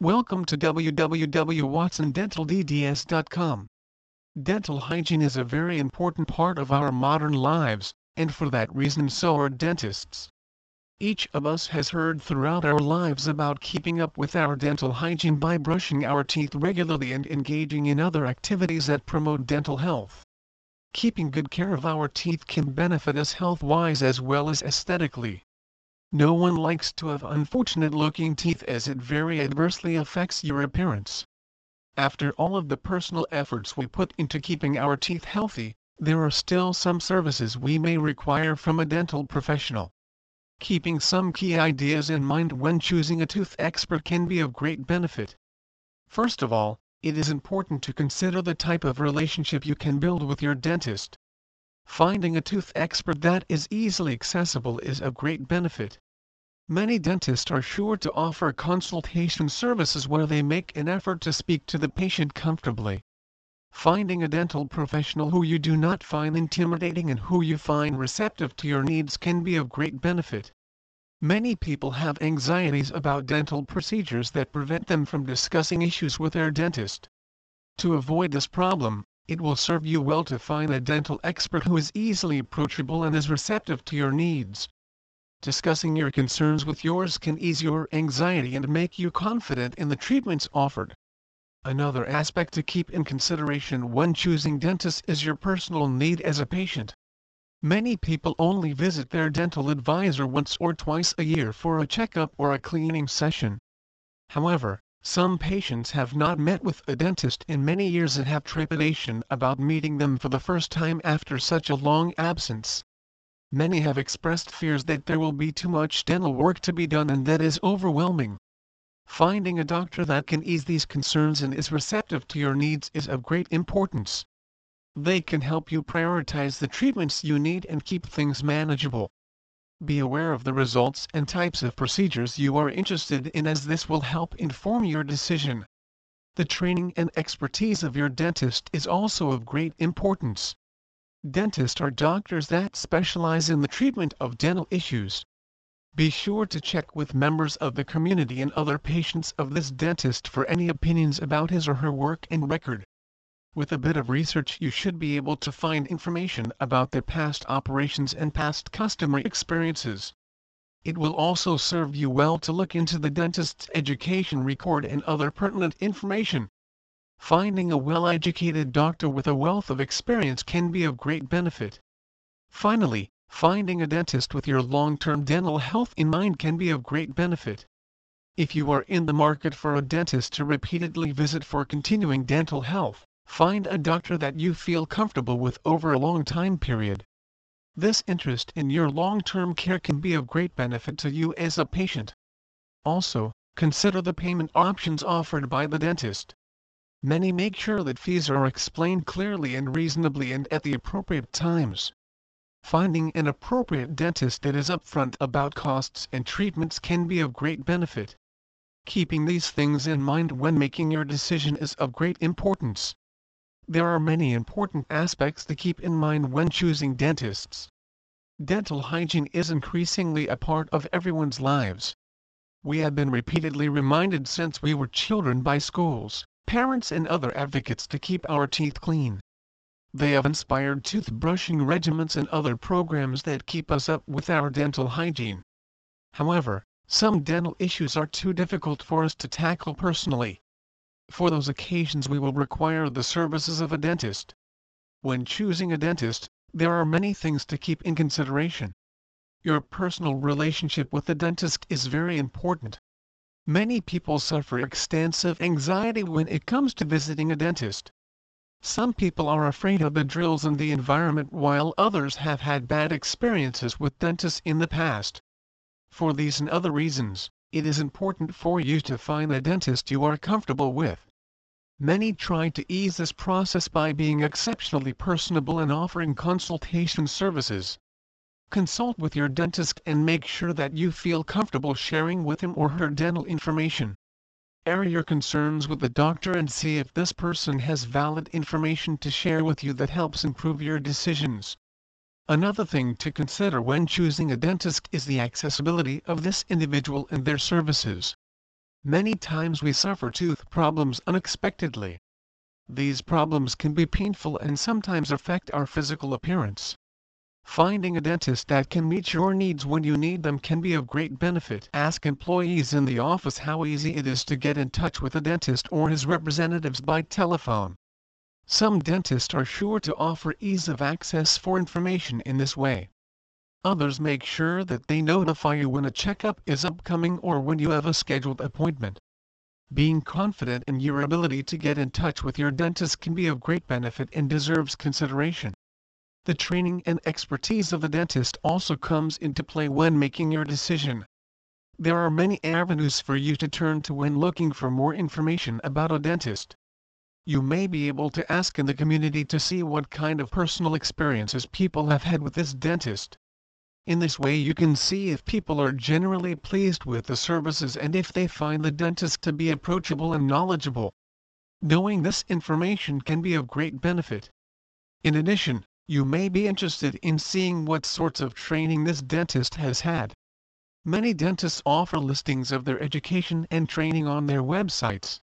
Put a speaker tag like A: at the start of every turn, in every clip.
A: Welcome to www.watsondentaldds.com. Dental hygiene is a very important part of our modern lives, and for that reason so are dentists. Each of us has heard throughout our lives about keeping up with our dental hygiene by brushing our teeth regularly and engaging in other activities that promote dental health. Keeping good care of our teeth can benefit us health-wise as well as aesthetically. No one likes to have unfortunate looking teeth as it very adversely affects your appearance. After all of the personal efforts we put into keeping our teeth healthy, there are still some services we may require from a dental professional. Keeping some key ideas in mind when choosing a tooth expert can be of great benefit. First of all, it is important to consider the type of relationship you can build with your dentist. Finding a tooth expert that is easily accessible is of great benefit. Many dentists are sure to offer consultation services where they make an effort to speak to the patient comfortably. Finding a dental professional who you do not find intimidating and who you find receptive to your needs can be of great benefit. Many people have anxieties about dental procedures that prevent them from discussing issues with their dentist. To avoid this problem, it will serve you well to find a dental expert who is easily approachable and is receptive to your needs. Discussing your concerns with yours can ease your anxiety and make you confident in the treatments offered. Another aspect to keep in consideration when choosing dentists is your personal need as a patient. Many people only visit their dental advisor once or twice a year for a checkup or a cleaning session. However, some patients have not met with a dentist in many years and have trepidation about meeting them for the first time after such a long absence. Many have expressed fears that there will be too much dental work to be done and that is overwhelming. Finding a doctor that can ease these concerns and is receptive to your needs is of great importance. They can help you prioritize the treatments you need and keep things manageable. Be aware of the results and types of procedures you are interested in as this will help inform your decision. The training and expertise of your dentist is also of great importance. Dentists are doctors that specialize in the treatment of dental issues. Be sure to check with members of the community and other patients of this dentist for any opinions about his or her work and record. With a bit of research you should be able to find information about their past operations and past customer experiences. It will also serve you well to look into the dentist's education record and other pertinent information. Finding a well-educated doctor with a wealth of experience can be of great benefit. Finally, finding a dentist with your long-term dental health in mind can be of great benefit. If you are in the market for a dentist to repeatedly visit for continuing dental health, Find a doctor that you feel comfortable with over a long time period. This interest in your long-term care can be of great benefit to you as a patient. Also, consider the payment options offered by the dentist. Many make sure that fees are explained clearly and reasonably and at the appropriate times. Finding an appropriate dentist that is upfront about costs and treatments can be of great benefit. Keeping these things in mind when making your decision is of great importance. There are many important aspects to keep in mind when choosing dentists. Dental hygiene is increasingly a part of everyone's lives. We have been repeatedly reminded since we were children by schools, parents and other advocates to keep our teeth clean. They have inspired toothbrushing regimens and other programs that keep us up with our dental hygiene. However, some dental issues are too difficult for us to tackle personally. For those occasions we will require the services of a dentist. When choosing a dentist, there are many things to keep in consideration. Your personal relationship with the dentist is very important. Many people suffer extensive anxiety when it comes to visiting a dentist. Some people are afraid of the drills and the environment while others have had bad experiences with dentists in the past. For these and other reasons, it is important for you to find a dentist you are comfortable with. Many try to ease this process by being exceptionally personable and offering consultation services. Consult with your dentist and make sure that you feel comfortable sharing with him or her dental information. Air your concerns with the doctor and see if this person has valid information to share with you that helps improve your decisions. Another thing to consider when choosing a dentist is the accessibility of this individual and their services. Many times we suffer tooth problems unexpectedly. These problems can be painful and sometimes affect our physical appearance. Finding a dentist that can meet your needs when you need them can be of great benefit. Ask employees in the office how easy it is to get in touch with a dentist or his representatives by telephone. Some dentists are sure to offer ease of access for information in this way. Others make sure that they notify you when a checkup is upcoming or when you have a scheduled appointment. Being confident in your ability to get in touch with your dentist can be of great benefit and deserves consideration. The training and expertise of the dentist also comes into play when making your decision. There are many avenues for you to turn to when looking for more information about a dentist. You may be able to ask in the community to see what kind of personal experiences people have had with this dentist. In this way you can see if people are generally pleased with the services and if they find the dentist to be approachable and knowledgeable. Knowing this information can be of great benefit. In addition, you may be interested in seeing what sorts of training this dentist has had. Many dentists offer listings of their education and training on their websites.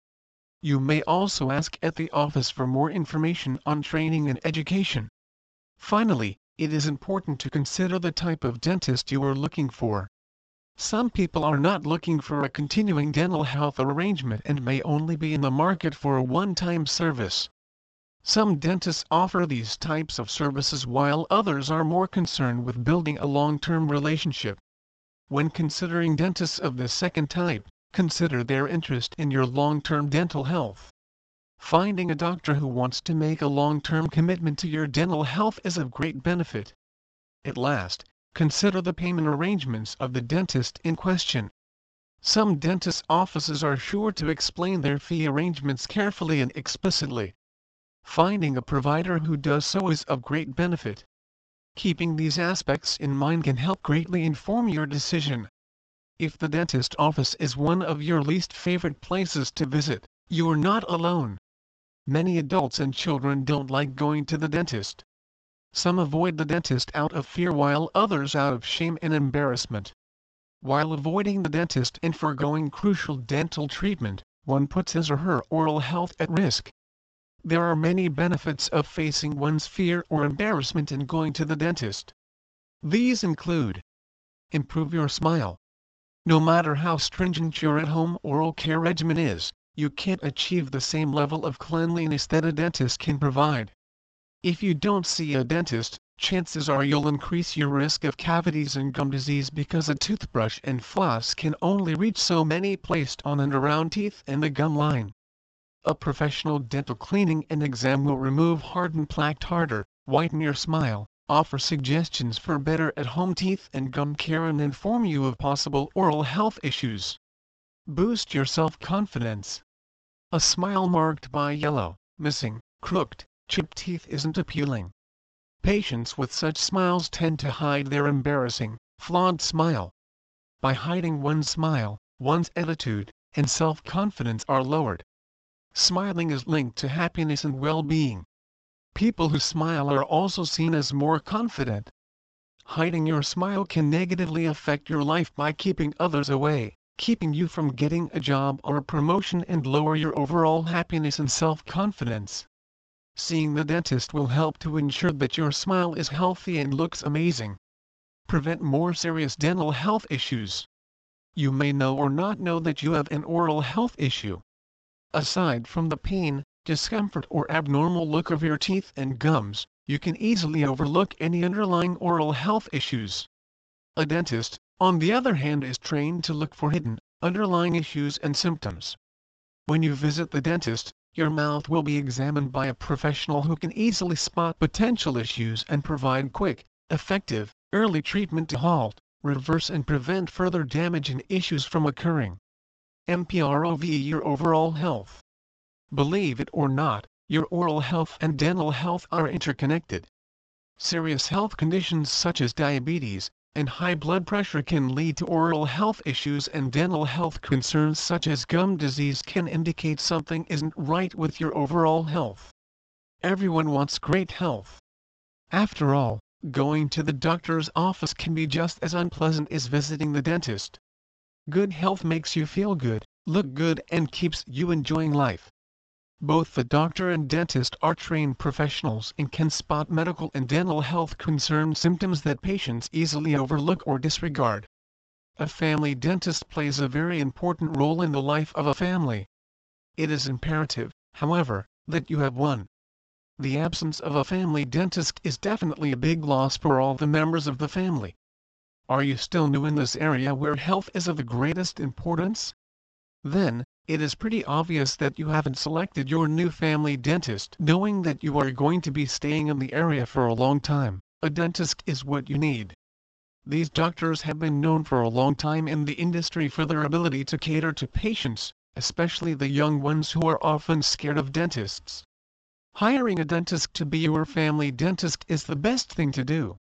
A: You may also ask at the office for more information on training and education. Finally, it is important to consider the type of dentist you are looking for. Some people are not looking for a continuing dental health arrangement and may only be in the market for a one-time service. Some dentists offer these types of services while others are more concerned with building a long-term relationship. When considering dentists of the second type, consider their interest in your long-term dental health. Finding a doctor who wants to make a long-term commitment to your dental health is of great benefit. At last, consider the payment arrangements of the dentist in question. Some dentist offices are sure to explain their fee arrangements carefully and explicitly. Finding a provider who does so is of great benefit. Keeping these aspects in mind can help greatly inform your decision. If the dentist office is one of your least favorite places to visit, you are not alone. Many adults and children don't like going to the dentist. Some avoid the dentist out of fear while others out of shame and embarrassment. While avoiding the dentist and foregoing crucial dental treatment, one puts his or her oral health at risk. There are many benefits of facing one's fear or embarrassment in going to the dentist. These include Improve your smile. No matter how stringent your at-home oral care regimen is, you can't achieve the same level of cleanliness that a dentist can provide. If you don't see a dentist, chances are you'll increase your risk of cavities and gum disease because a toothbrush and floss can only reach so many placed on and around teeth and the gum line. A professional dental cleaning and exam will remove hardened plaque tartar, whiten your smile, offer suggestions for better at-home teeth and gum care and inform you of possible oral health issues. Boost your self-confidence. A smile marked by yellow, missing, crooked, chipped teeth isn't appealing. Patients with such smiles tend to hide their embarrassing, flawed smile. By hiding one's smile, one's attitude and self-confidence are lowered. Smiling is linked to happiness and well-being. People who smile are also seen as more confident. Hiding your smile can negatively affect your life by keeping others away, keeping you from getting a job or a promotion and lower your overall happiness and self-confidence. Seeing the dentist will help to ensure that your smile is healthy and looks amazing. Prevent more serious dental health issues. You may know or not know that you have an oral health issue. Aside from the pain, discomfort or abnormal look of your teeth and gums, you can easily overlook any underlying oral health issues. A dentist, on the other hand is trained to look for hidden, underlying issues and symptoms. When you visit the dentist, your mouth will be examined by a professional who can easily spot potential issues and provide quick, effective, early treatment to halt, reverse and prevent further damage and issues from occurring. MPROV your overall health. Believe it or not, your oral health and dental health are interconnected. Serious health conditions such as diabetes and high blood pressure can lead to oral health issues and dental health concerns such as gum disease can indicate something isn't right with your overall health. Everyone wants great health. After all, going to the doctor's office can be just as unpleasant as visiting the dentist. Good health makes you feel good, look good and keeps you enjoying life. Both the doctor and dentist are trained professionals and can spot medical and dental health concern symptoms that patients easily overlook or disregard. A family dentist plays a very important role in the life of a family. It is imperative, however, that you have one. The absence of a family dentist is definitely a big loss for all the members of the family. Are you still new in this area where health is of the greatest importance? Then, it is pretty obvious that you haven't selected your new family dentist knowing that you are going to be staying in the area for a long time. A dentist is what you need. These doctors have been known for a long time in the industry for their ability to cater to patients, especially the young ones who are often scared of dentists. Hiring a dentist to be your family dentist is the best thing to do.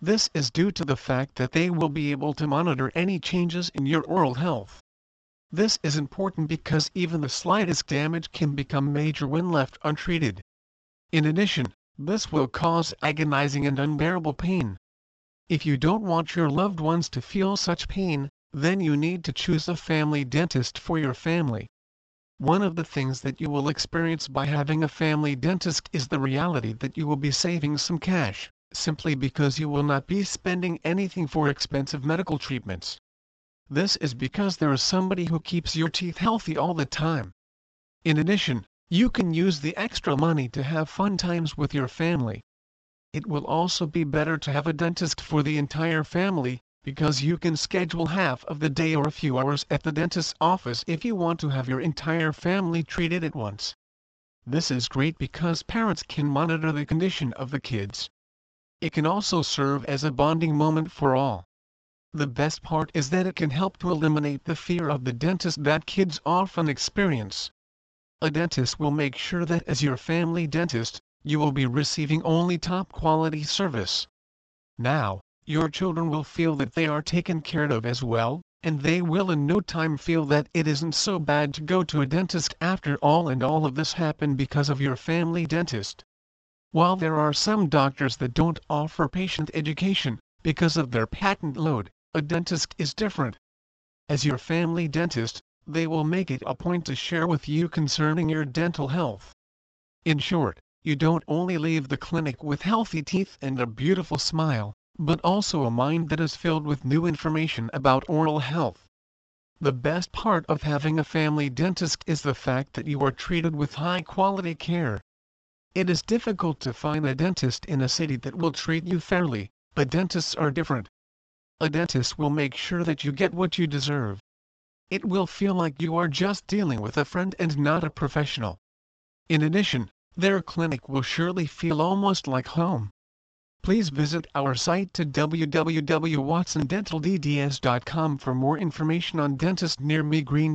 A: This is due to the fact that they will be able to monitor any changes in your oral health. This is important because even the slightest damage can become major when left untreated. In addition, this will cause agonizing and unbearable pain. If you don't want your loved ones to feel such pain, then you need to choose a family dentist for your family. One of the things that you will experience by having a family dentist is the reality that you will be saving some cash simply because you will not be spending anything for expensive medical treatments. This is because there is somebody who keeps your teeth healthy all the time. In addition, you can use the extra money to have fun times with your family. It will also be better to have a dentist for the entire family, because you can schedule half of the day or a few hours at the dentist's office if you want to have your entire family treated at once. This is great because parents can monitor the condition of the kids. It can also serve as a bonding moment for all. The best part is that it can help to eliminate the fear of the dentist that kids often experience. A dentist will make sure that as your family dentist, you will be receiving only top quality service. Now, your children will feel that they are taken care of as well, and they will in no time feel that it isn't so bad to go to a dentist after all and all of this happened because of your family dentist. While there are some doctors that don't offer patient education, because of their patent load, a dentist is different. As your family dentist, they will make it a point to share with you concerning your dental health. In short, you don't only leave the clinic with healthy teeth and a beautiful smile, but also a mind that is filled with new information about oral health. The best part of having a family dentist is the fact that you are treated with high quality care. It is difficult to find a dentist in a city that will treat you fairly, but dentists are different. A dentist will make sure that you get what you deserve. It will feel like you are just dealing with a friend and not a professional. In addition, their clinic will surely feel almost like home. Please visit our site to www.watsondentaldds.com for more information on dentist near me Greene